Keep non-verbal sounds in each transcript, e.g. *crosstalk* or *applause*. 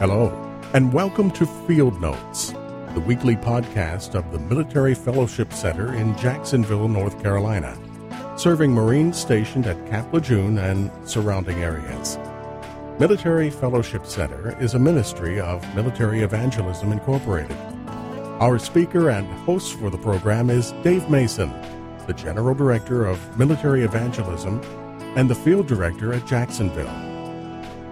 Hello, and welcome to Field Notes, the weekly podcast of the Military Fellowship Center in Jacksonville, North Carolina, serving Marines stationed at Camp Lejeune and surrounding areas. Military Fellowship Center is a ministry of Military Evangelism Incorporated. Our speaker and host for the program is Dave Mason, the General Director of Military Evangelism and the Field Director at Jacksonville.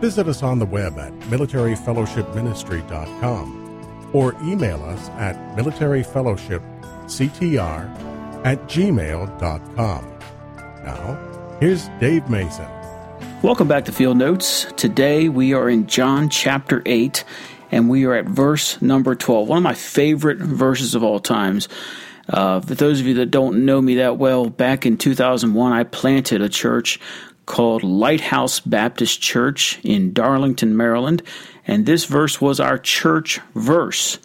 Visit us on the web at militaryfellowshipministry.com or email us at militaryfellowshipctr at gmail.com. Now, here's Dave Mason. Welcome back to Field Notes. Today we are in John chapter 8 and we are at verse number 12. One of my favorite verses of all times. Uh, for those of you that don't know me that well, back in 2001, I planted a church called Lighthouse Baptist Church in Darlington, Maryland, and this verse was our church verse.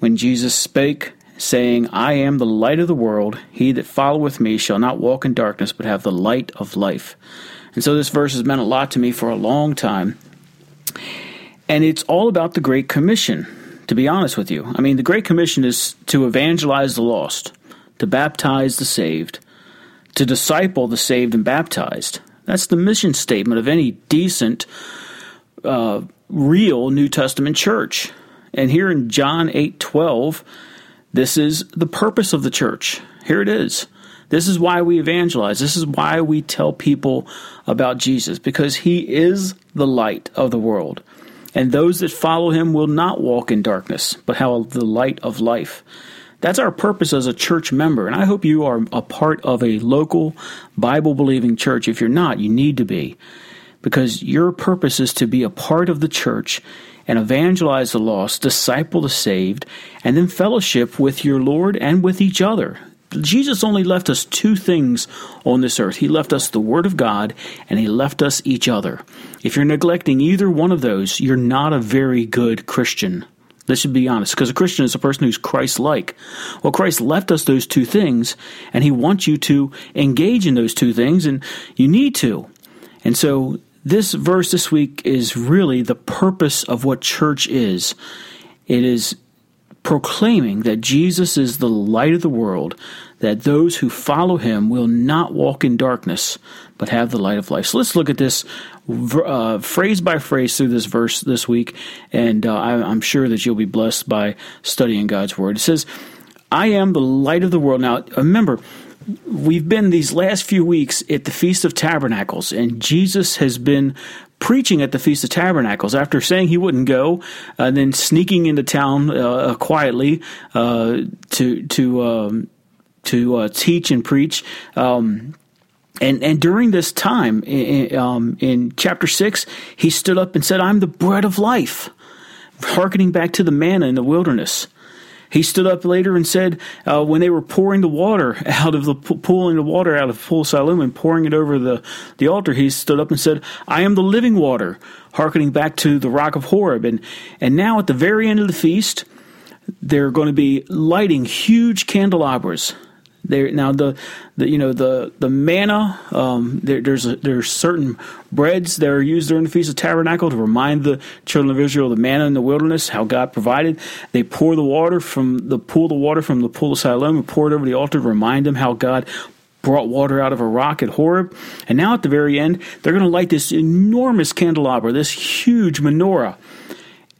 When Jesus spake, saying, I am the light of the world, he that followeth me shall not walk in darkness, but have the light of life. And so this verse has meant a lot to me for a long time. And it's all about the Great Commission, to be honest with you. I mean, the Great Commission is to evangelize the lost, to baptize the saved, to disciple the saved and baptized. That's the mission statement of any decent, uh, real New Testament church. And here in John 8 12, this is the purpose of the church. Here it is. This is why we evangelize. This is why we tell people about Jesus, because he is the light of the world. And those that follow him will not walk in darkness, but have the light of life. That's our purpose as a church member. And I hope you are a part of a local Bible believing church. If you're not, you need to be. Because your purpose is to be a part of the church and evangelize the lost, disciple the saved, and then fellowship with your Lord and with each other. Jesus only left us two things on this earth. He left us the Word of God and He left us each other. If you're neglecting either one of those, you're not a very good Christian. Let's be honest, because a Christian is a person who's Christ like. Well, Christ left us those two things, and He wants you to engage in those two things, and you need to. And so, this verse this week is really the purpose of what church is. It is proclaiming that Jesus is the light of the world, that those who follow him will not walk in darkness, but have the light of life. So let's look at this uh, phrase by phrase through this verse this week, and uh, I, I'm sure that you'll be blessed by studying God's word. It says, I am the light of the world. Now, remember, we've been these last few weeks at the Feast of Tabernacles, and Jesus has been preaching at the Feast of Tabernacles after saying he wouldn't go, and uh, then sneaking into town uh, quietly uh, to to um, to uh, teach and preach. Um, and and during this time, in, um, in chapter six, he stood up and said, "I'm the bread of life," hearkening back to the manna in the wilderness. He stood up later and said, uh, when they were pouring the water out of the pulling the water out of Pool Siloam and pouring it over the, the altar, he stood up and said, I am the living water, hearkening back to the rock of Horeb. And, and now at the very end of the feast, they're going to be lighting huge candelabras there now the, the you know the the manna um, there, there's a, there's certain breads that are used during the feast of tabernacle to remind the children of Israel the manna in the wilderness how God provided. They pour the water from the pool the water from the pool of Siloam and pour it over the altar to remind them how God brought water out of a rock at Horeb. And now at the very end, they're going to light this enormous candelabra, this huge menorah.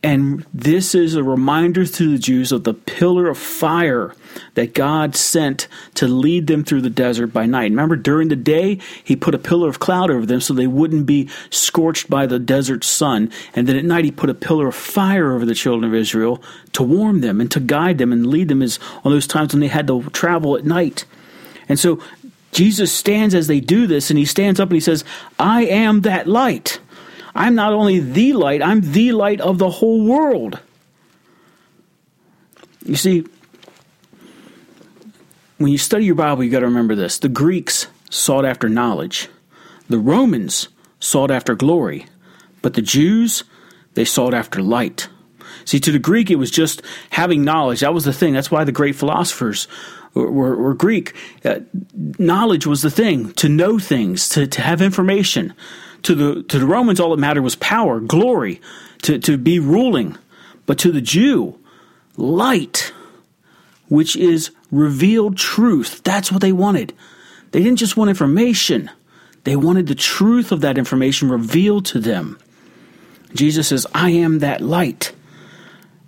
And this is a reminder to the Jews of the pillar of fire that God sent to lead them through the desert by night. Remember, during the day, He put a pillar of cloud over them so they wouldn't be scorched by the desert sun. And then at night, He put a pillar of fire over the children of Israel to warm them and to guide them and lead them as on those times when they had to travel at night. And so Jesus stands as they do this, and He stands up and He says, I am that light. I'm not only the light, I'm the light of the whole world. You see, when you study your Bible, you got to remember this. The Greeks sought after knowledge, the Romans sought after glory, but the Jews, they sought after light. See, to the Greek, it was just having knowledge. That was the thing. That's why the great philosophers were, were, were Greek. Uh, knowledge was the thing, to know things, to, to have information to the to the Romans, all that mattered was power, glory, to, to be ruling. But to the Jew, light, which is revealed truth. That's what they wanted. They didn't just want information, they wanted the truth of that information revealed to them. Jesus says, I am that light.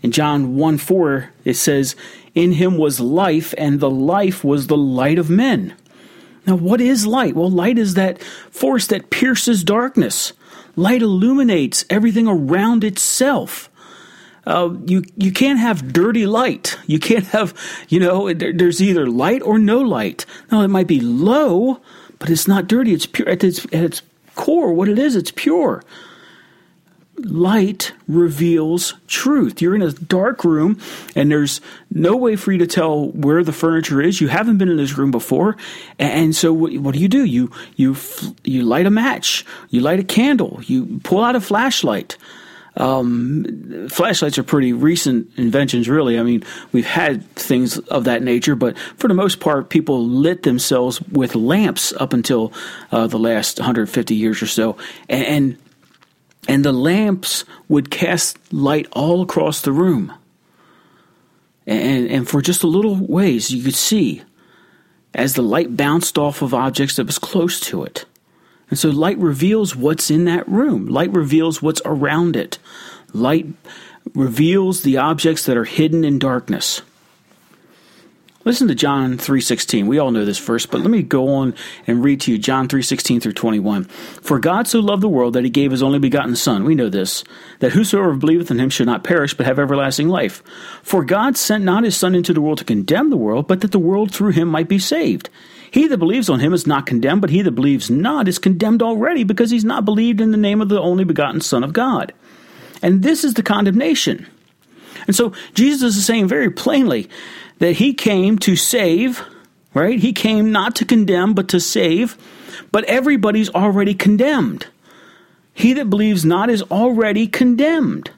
In John 1 4, it says, In him was life, and the life was the light of men. Now, what is light? Well, light is that force that pierces darkness. Light illuminates everything around itself. Uh, you you can't have dirty light. You can't have you know there, there's either light or no light. Now it might be low, but it's not dirty. It's pure at its at its core. What it is, it's pure light reveals truth. You're in a dark room and there's no way for you to tell where the furniture is. You haven't been in this room before. And so what, do you do? You, you, you light a match, you light a candle, you pull out a flashlight. Um, flashlights are pretty recent inventions, really. I mean, we've had things of that nature, but for the most part, people lit themselves with lamps up until uh, the last 150 years or so. And, and and the lamps would cast light all across the room. And, and for just a little ways, you could see as the light bounced off of objects that was close to it. And so light reveals what's in that room. Light reveals what's around it. Light reveals the objects that are hidden in darkness. Listen to John 3:16. We all know this verse, but let me go on and read to you John 3:16 through 21. For God so loved the world that he gave his only begotten son. We know this, that whosoever believeth in him should not perish but have everlasting life. For God sent not his son into the world to condemn the world, but that the world through him might be saved. He that believes on him is not condemned, but he that believes not is condemned already because he's not believed in the name of the only begotten son of God. And this is the condemnation. And so Jesus is saying very plainly that he came to save, right? He came not to condemn, but to save. But everybody's already condemned. He that believes not is already condemned.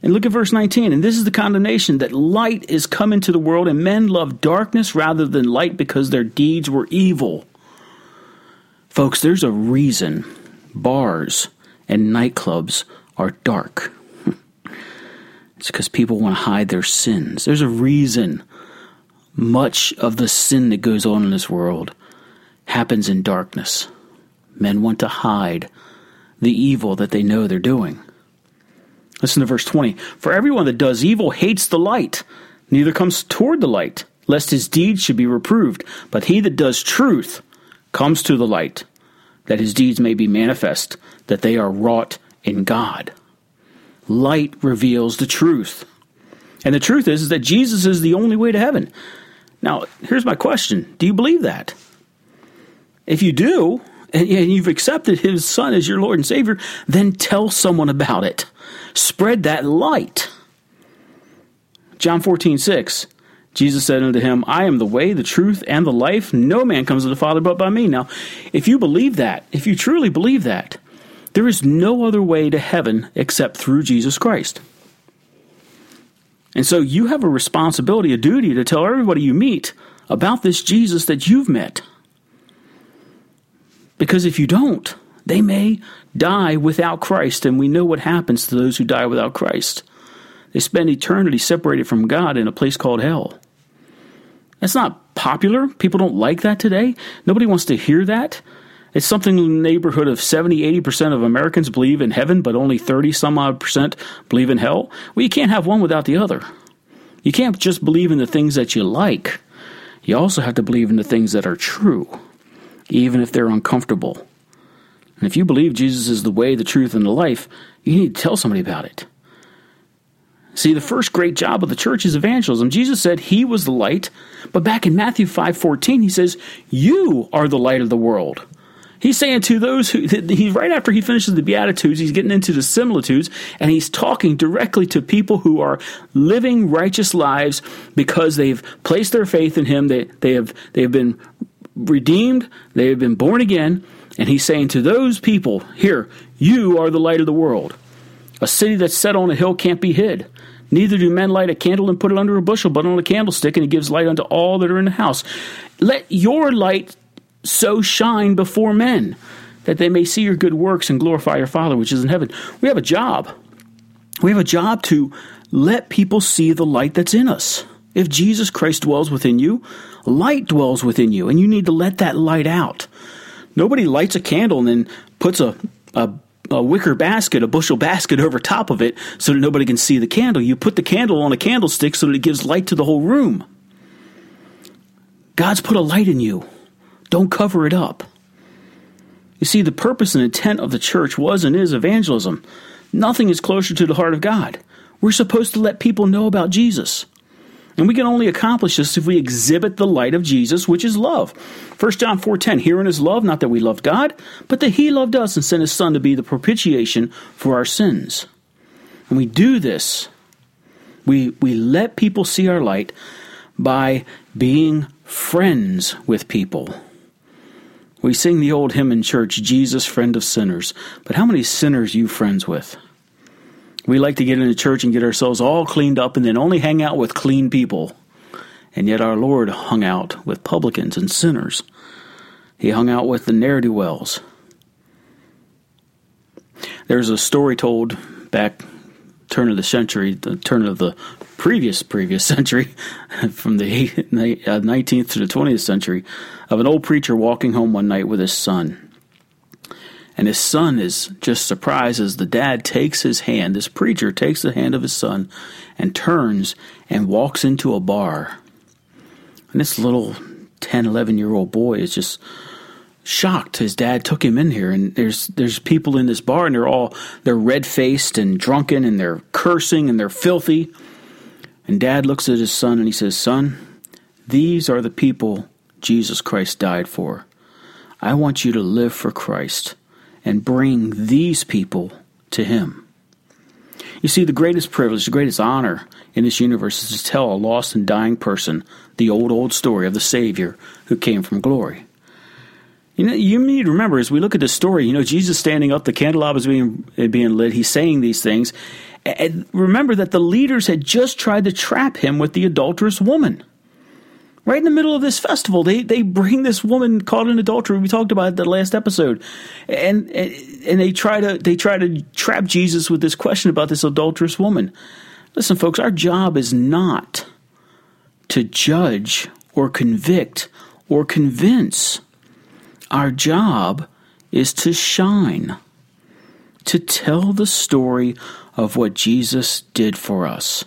And look at verse 19. And this is the condemnation that light is come into the world, and men love darkness rather than light because their deeds were evil. Folks, there's a reason bars and nightclubs are dark. It's because people want to hide their sins. There's a reason much of the sin that goes on in this world happens in darkness. Men want to hide the evil that they know they're doing. Listen to verse 20. For everyone that does evil hates the light, neither comes toward the light, lest his deeds should be reproved. But he that does truth comes to the light, that his deeds may be manifest, that they are wrought in God. Light reveals the truth. And the truth is, is that Jesus is the only way to heaven. Now, here's my question Do you believe that? If you do, and you've accepted his son as your Lord and Savior, then tell someone about it. Spread that light. John 14, 6. Jesus said unto him, I am the way, the truth, and the life. No man comes to the Father but by me. Now, if you believe that, if you truly believe that, there is no other way to heaven except through Jesus Christ. And so you have a responsibility, a duty to tell everybody you meet about this Jesus that you've met. Because if you don't, they may die without Christ, and we know what happens to those who die without Christ. They spend eternity separated from God in a place called hell. That's not popular. People don't like that today. Nobody wants to hear that. It's something in the neighborhood of 70, 80% of Americans believe in heaven, but only 30 some odd percent believe in hell. Well, you can't have one without the other. You can't just believe in the things that you like. You also have to believe in the things that are true, even if they're uncomfortable. And if you believe Jesus is the way, the truth, and the life, you need to tell somebody about it. See, the first great job of the church is evangelism. Jesus said he was the light, but back in Matthew 5:14 he says, "You are the light of the world." He's saying to those who, he's right after he finishes the Beatitudes, he's getting into the similitudes, and he's talking directly to people who are living righteous lives because they've placed their faith in him. They, they, have, they have been redeemed, they have been born again, and he's saying to those people, Here, you are the light of the world. A city that's set on a hill can't be hid. Neither do men light a candle and put it under a bushel, but on a candlestick, and it gives light unto all that are in the house. Let your light so shine before men that they may see your good works and glorify your Father which is in heaven. We have a job. We have a job to let people see the light that's in us. If Jesus Christ dwells within you, light dwells within you, and you need to let that light out. Nobody lights a candle and then puts a, a, a wicker basket, a bushel basket *laughs* over top of it so that nobody can see the candle. You put the candle on a candlestick so that it gives light to the whole room. God's put a light in you. Don't cover it up. You see, the purpose and intent of the church was and is evangelism. Nothing is closer to the heart of God. We're supposed to let people know about Jesus. And we can only accomplish this if we exhibit the light of Jesus, which is love. 1 John 4:10, herein is love, not that we loved God, but that he loved us and sent his son to be the propitiation for our sins. And we do this. We we let people see our light by being friends with people. We sing the old hymn in church, Jesus, friend of sinners. But how many sinners you friends with? We like to get into church and get ourselves all cleaned up and then only hang out with clean people. And yet our Lord hung out with publicans and sinners. He hung out with the ne'er do wells. There's a story told back turn of the century, the turn of the previous previous *laughs* century, from the 19th uh, to the 20th century, of an old preacher walking home one night with his son. And his son is just surprised as the dad takes his hand, this preacher takes the hand of his son and turns and walks into a bar. And this little 10, 11 year old boy is just shocked his dad took him in here and there's there's people in this bar and they're all they're red-faced and drunken and they're cursing and they're filthy and dad looks at his son and he says son these are the people Jesus Christ died for I want you to live for Christ and bring these people to Him. You see, the greatest privilege, the greatest honor in this universe is to tell a lost and dying person the old, old story of the Savior who came from glory. You know, you need to remember as we look at this story, you know, Jesus standing up, the candelabra is being, being lit, he's saying these things. And remember that the leaders had just tried to trap him with the adulterous woman right in the middle of this festival, they they bring this woman caught in adultery. We talked about it the last episode, and and they try to they try to trap Jesus with this question about this adulterous woman. Listen, folks, our job is not to judge or convict or convince. Our job is to shine, to tell the story of what Jesus did for us.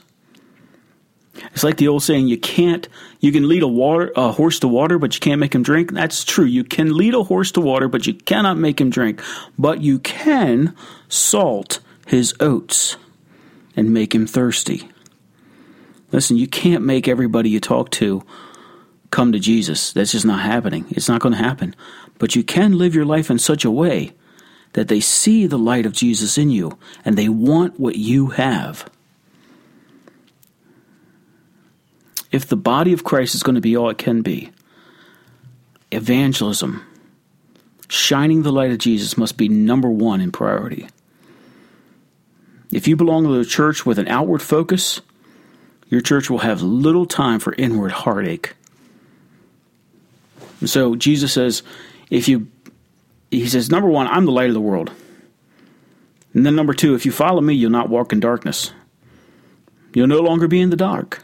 It's like the old saying, you can't, you can lead a water, a horse to water, but you can't make him drink. That's true. You can lead a horse to water, but you cannot make him drink. But you can salt his oats and make him thirsty. Listen, you can't make everybody you talk to come to Jesus. That's just not happening. It's not going to happen. But you can live your life in such a way that they see the light of Jesus in you and they want what you have. if the body of Christ is going to be all it can be, evangelism, shining the light of Jesus must be number one in priority. If you belong to a church with an outward focus, your church will have little time for inward heartache. And so Jesus says, if you, he says, number one, I'm the light of the world. And then number two, if you follow me, you'll not walk in darkness. You'll no longer be in the dark.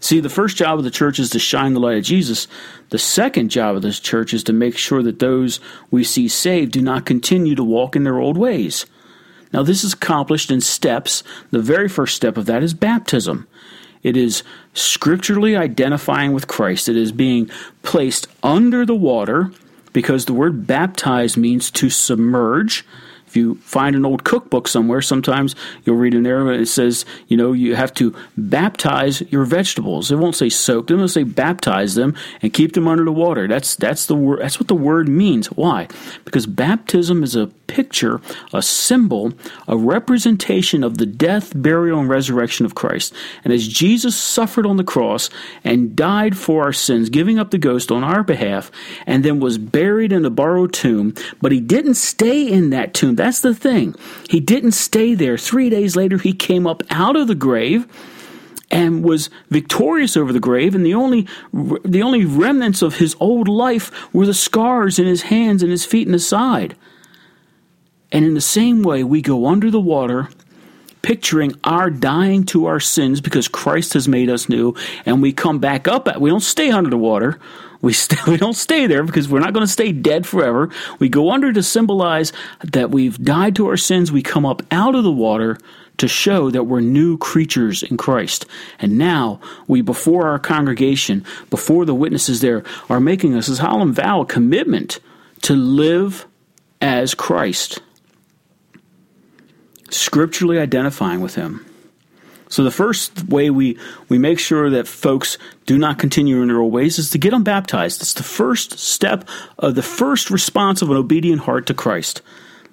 See, the first job of the church is to shine the light of Jesus. The second job of this church is to make sure that those we see saved do not continue to walk in their old ways. Now, this is accomplished in steps. The very first step of that is baptism. It is scripturally identifying with Christ. It is being placed under the water because the word baptize means to submerge if you find an old cookbook somewhere, sometimes you'll read in there and it says, you know, you have to baptize your vegetables. It won't say soak them; it'll say baptize them and keep them under the water. That's that's the word. That's what the word means. Why? Because baptism is a picture, a symbol, a representation of the death, burial, and resurrection of Christ. And as Jesus suffered on the cross and died for our sins, giving up the ghost on our behalf, and then was buried in a borrowed tomb, but he didn't stay in that tomb. That's the thing. He didn't stay there. Three days later, he came up out of the grave and was victorious over the grave and the only the only remnants of his old life were the scars in his hands and his feet and his side And in the same way, we go under the water, picturing our dying to our sins because Christ has made us new, and we come back up. We don't stay under the water. We, st- *laughs* we don't stay there because we're not going to stay dead forever. We go under to symbolize that we've died to our sins. We come up out of the water to show that we're new creatures in Christ. And now we, before our congregation, before the witnesses there, are making us a solemn vow, a commitment to live as Christ, scripturally identifying with Him. So the first way we, we make sure that folks do not continue in their old ways is to get them baptized. It's the first step of the first response of an obedient heart to Christ.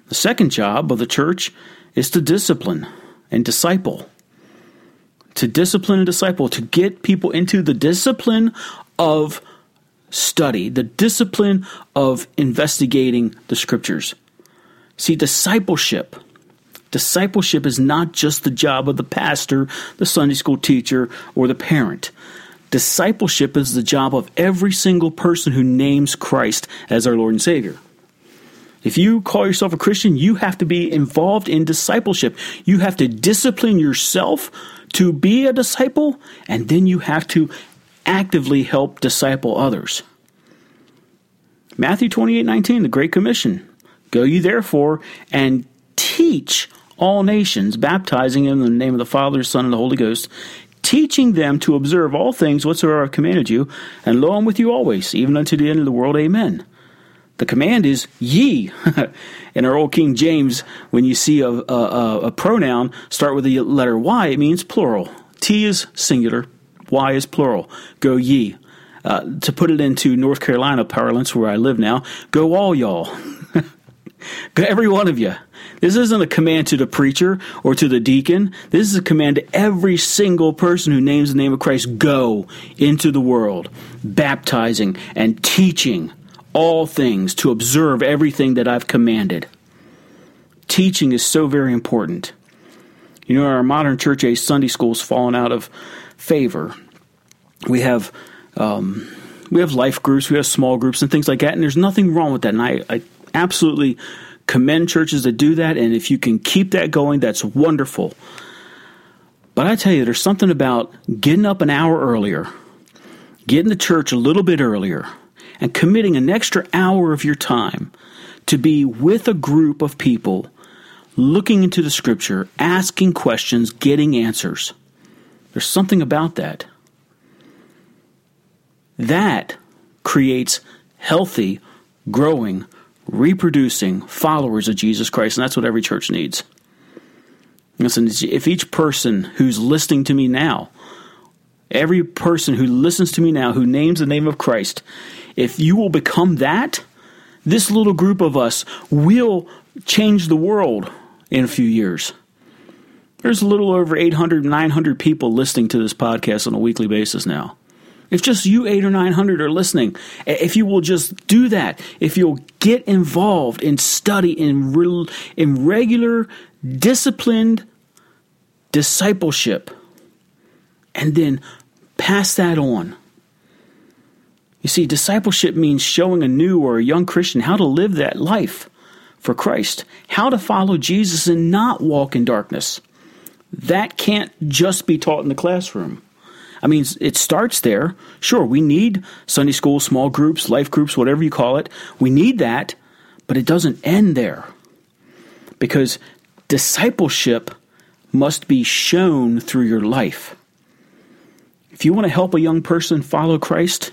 The second job of the church is to discipline and disciple. To discipline and disciple, to get people into the discipline of study, the discipline of investigating the scriptures. See, discipleship. Discipleship is not just the job of the pastor, the Sunday school teacher, or the parent. Discipleship is the job of every single person who names Christ as our Lord and Savior. If you call yourself a Christian, you have to be involved in discipleship. You have to discipline yourself to be a disciple, and then you have to actively help disciple others. Matthew 28 19, the Great Commission. Go ye therefore and teach all nations, baptizing them in the name of the Father, Son, and the Holy Ghost, teaching them to observe all things whatsoever I've commanded you, and lo, I'm with you always, even unto the end of the world. Amen. The command is ye. *laughs* In our old King James, when you see a, a, a pronoun start with the letter Y, it means plural. T is singular, Y is plural. Go ye. Uh, to put it into North Carolina parlance, where I live now, go all y'all. *laughs* every one of you. This isn't a command to the preacher or to the deacon. This is a command to every single person who names the name of Christ. Go into the world, baptizing and teaching all things, to observe everything that I've commanded. Teaching is so very important. You know, our modern church age Sunday schools fallen out of favor. We have um, we have life groups, we have small groups, and things like that. And there's nothing wrong with that. And I, I absolutely commend churches that do that. And if you can keep that going, that's wonderful. But I tell you, there's something about getting up an hour earlier, getting to church a little bit earlier, and committing an extra hour of your time to be with a group of people looking into the scripture, asking questions, getting answers. There's something about that. That creates healthy, growing, reproducing followers of Jesus Christ, and that's what every church needs. Listen, if each person who's listening to me now, every person who listens to me now, who names the name of Christ, if you will become that, this little group of us will change the world in a few years. There's a little over 800, 900 people listening to this podcast on a weekly basis now. If just you eight or 900 are listening, if you will just do that, if you'll get involved in study, in, re- in regular, disciplined discipleship, and then pass that on you see, discipleship means showing a new or a young Christian how to live that life for Christ, how to follow Jesus and not walk in darkness. That can't just be taught in the classroom. I mean, it starts there. Sure, we need Sunday school, small groups, life groups, whatever you call it. We need that, but it doesn't end there. Because discipleship must be shown through your life. If you want to help a young person follow Christ,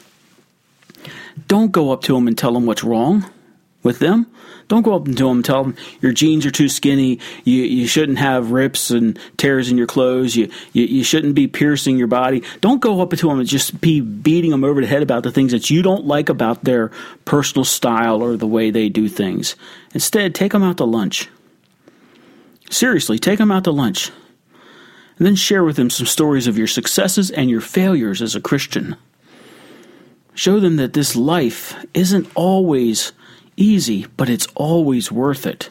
don't go up to them and tell them what's wrong with them. Don't go up to them and tell them your jeans are too skinny. You you shouldn't have rips and tears in your clothes. You, you you shouldn't be piercing your body. Don't go up to them and just be beating them over the head about the things that you don't like about their personal style or the way they do things. Instead, take them out to lunch. Seriously, take them out to lunch. And then share with them some stories of your successes and your failures as a Christian. Show them that this life isn't always easy, but it's always worth it.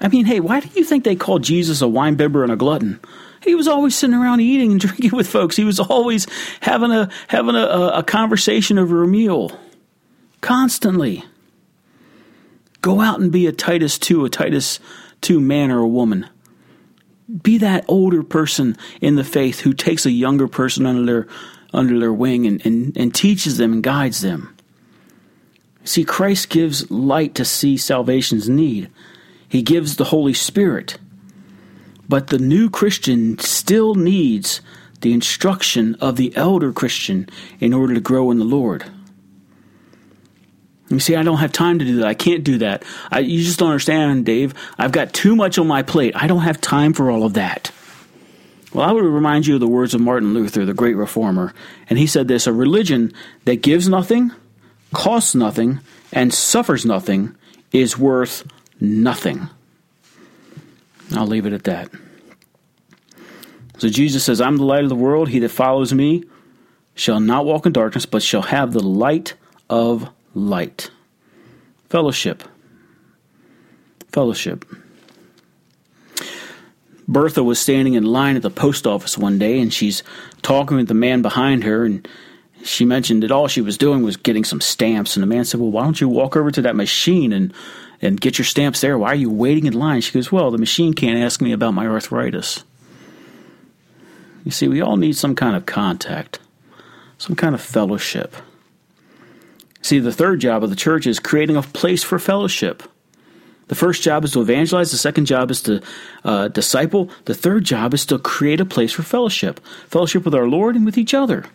I mean, hey, why do you think they called Jesus a wine bibber and a glutton? He was always sitting around eating and *laughs* drinking with folks. He was always having a having a, a conversation over a meal, constantly. Go out and be a Titus 2, a Titus 2 man or a woman. Be that older person in the faith who takes a younger person under their, under their wing and, and, and teaches them and guides them. See, Christ gives light to see salvation's need. He gives the Holy Spirit. But the new Christian still needs the instruction of the elder Christian in order to grow in the Lord. You see, I don't have time to do that. I can't do that. I, you just don't understand, Dave. I've got too much on my plate. I don't have time for all of that. Well, I would remind you of the words of Martin Luther, the great reformer. And he said this A religion that gives nothing, costs nothing, and suffers nothing is worth nothing. I'll leave it at that. So Jesus says, I'm the light of the world. He that follows me shall not walk in darkness, but shall have the light of light. Fellowship. Fellowship. Bertha was standing in line at the post office one day and she's talking with the man behind her and she mentioned that all she was doing was getting some stamps and the man said, Well, why don't you walk over to that machine and and get your stamps there? Why are you waiting in line? She goes, Well, the machine can't ask me about my arthritis. You see, we all need some kind of contact, some kind of fellowship. See, the third job of the church is creating a place for fellowship. The first job is to evangelize, the second job is to uh, disciple, the third job is to create a place for fellowship fellowship with our Lord and with each other.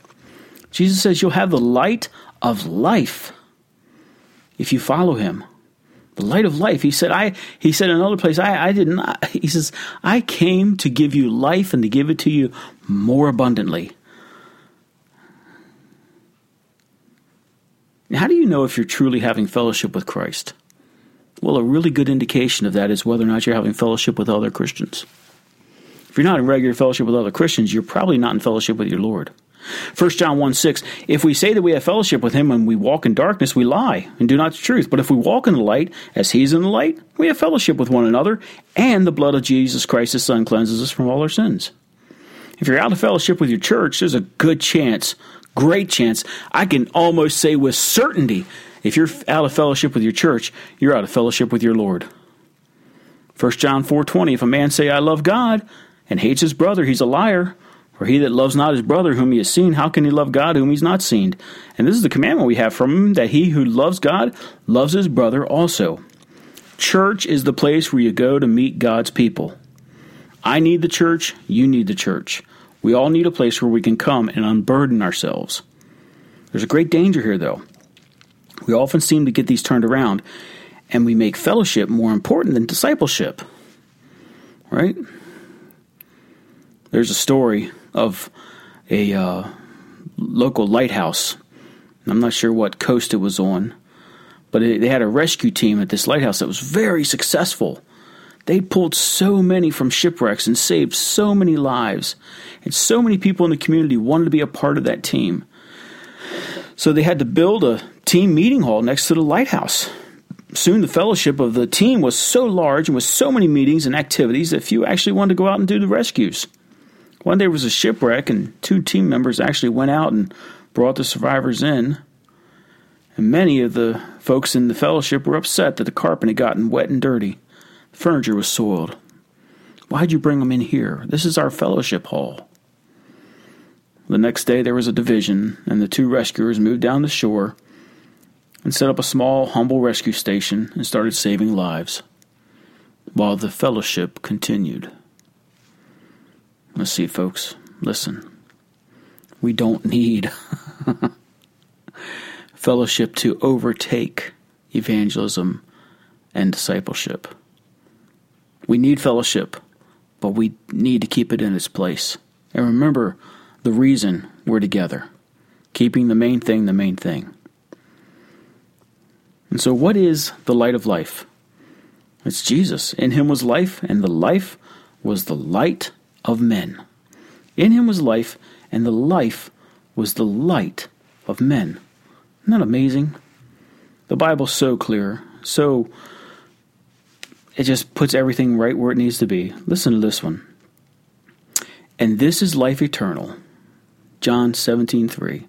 Jesus says you'll have the light of life if you follow him. The light of life. He said, I he said in another place, I, I did not *laughs* he says, I came to give you life and to give it to you more abundantly. How do you know if you're truly having fellowship with Christ? Well, a really good indication of that is whether or not you're having fellowship with other Christians. If you're not in regular fellowship with other Christians, you're probably not in fellowship with your Lord. 1 John 1 6, if we say that we have fellowship with him and we walk in darkness, we lie and do not the truth. But if we walk in the light, as he is in the light, we have fellowship with one another, and the blood of Jesus Christ, his Son, cleanses us from all our sins. If you're out of fellowship with your church, there's a good chance great chance, I can almost say with certainty, if you're out of fellowship with your church, you're out of fellowship with your Lord. 1 John 4:20 If a man say I love God and hates his brother, he's a liar. For he that loves not his brother whom he has seen, how can he love God whom he's not seen? And this is the commandment we have from him that he who loves God loves his brother also. Church is the place where you go to meet God's people. I need the church, you need the church. We all need a place where we can come and unburden ourselves. There's a great danger here, though. We often seem to get these turned around, and we make fellowship more important than discipleship. Right? There's a story of a uh, local lighthouse. I'm not sure what coast it was on, but it, they had a rescue team at this lighthouse that was very successful. They pulled so many from shipwrecks and saved so many lives. And so many people in the community wanted to be a part of that team. So they had to build a team meeting hall next to the lighthouse. Soon the fellowship of the team was so large and with so many meetings and activities that few actually wanted to go out and do the rescues. One day there was a shipwreck, and two team members actually went out and brought the survivors in. And many of the folks in the fellowship were upset that the carpet had gotten wet and dirty. The furniture was soiled. Why'd you bring them in here? This is our fellowship hall. The next day there was a division, and the two rescuers moved down the shore and set up a small, humble rescue station and started saving lives while the fellowship continued. Let's see, folks. Listen. We don't need *laughs* fellowship to overtake evangelism and discipleship. We need fellowship, but we need to keep it in its place. And remember the reason we're together, keeping the main thing the main thing. And so, what is the light of life? It's Jesus. In him was life, and the life was the light of men. In him was life, and the life was the light of men. Isn't that amazing? The Bible's so clear, so it just puts everything right where it needs to be. Listen to this one. And this is life eternal. John 17:3.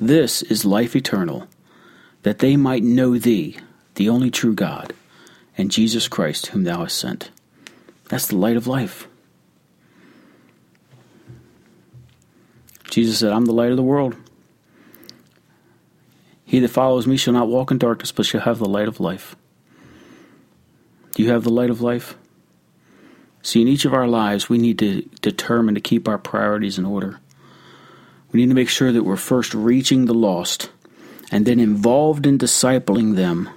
This is life eternal, that they might know thee, the only true God, and Jesus Christ, whom thou hast sent. That's the light of life. Jesus said, I'm the light of the world. He that follows me shall not walk in darkness, but shall have the light of life. Do you have the light of life? See, in each of our lives, we need to determine to keep our priorities in order. We need to make sure that we're first reaching the lost, and then involved in discipling them,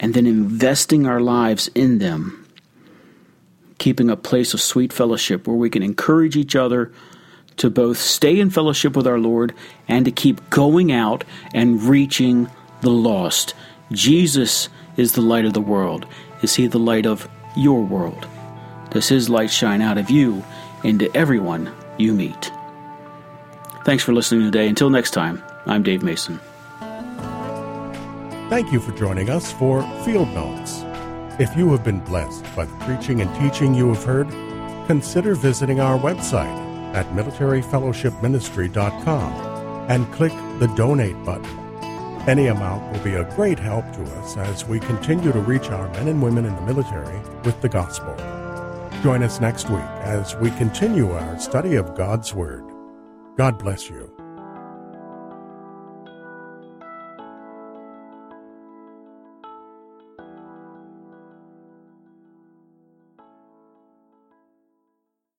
and then investing our lives in them, keeping a place of sweet fellowship where we can encourage each other to both stay in fellowship with our Lord and to keep going out and reaching the lost. Jesus is the light of the world. Is he the light of your world? Does his light shine out of you into everyone you meet? Thanks for listening today. Until next time, I'm Dave Mason. Thank you for joining us for Field Notes. If you have been blessed by the preaching and teaching you have heard, consider visiting our website at militaryfellowshipministry.com and click the donate button. Any amount will be a great help to us as we continue to reach our men and women in the military with the gospel. Join us next week as we continue our study of God's Word. God bless you.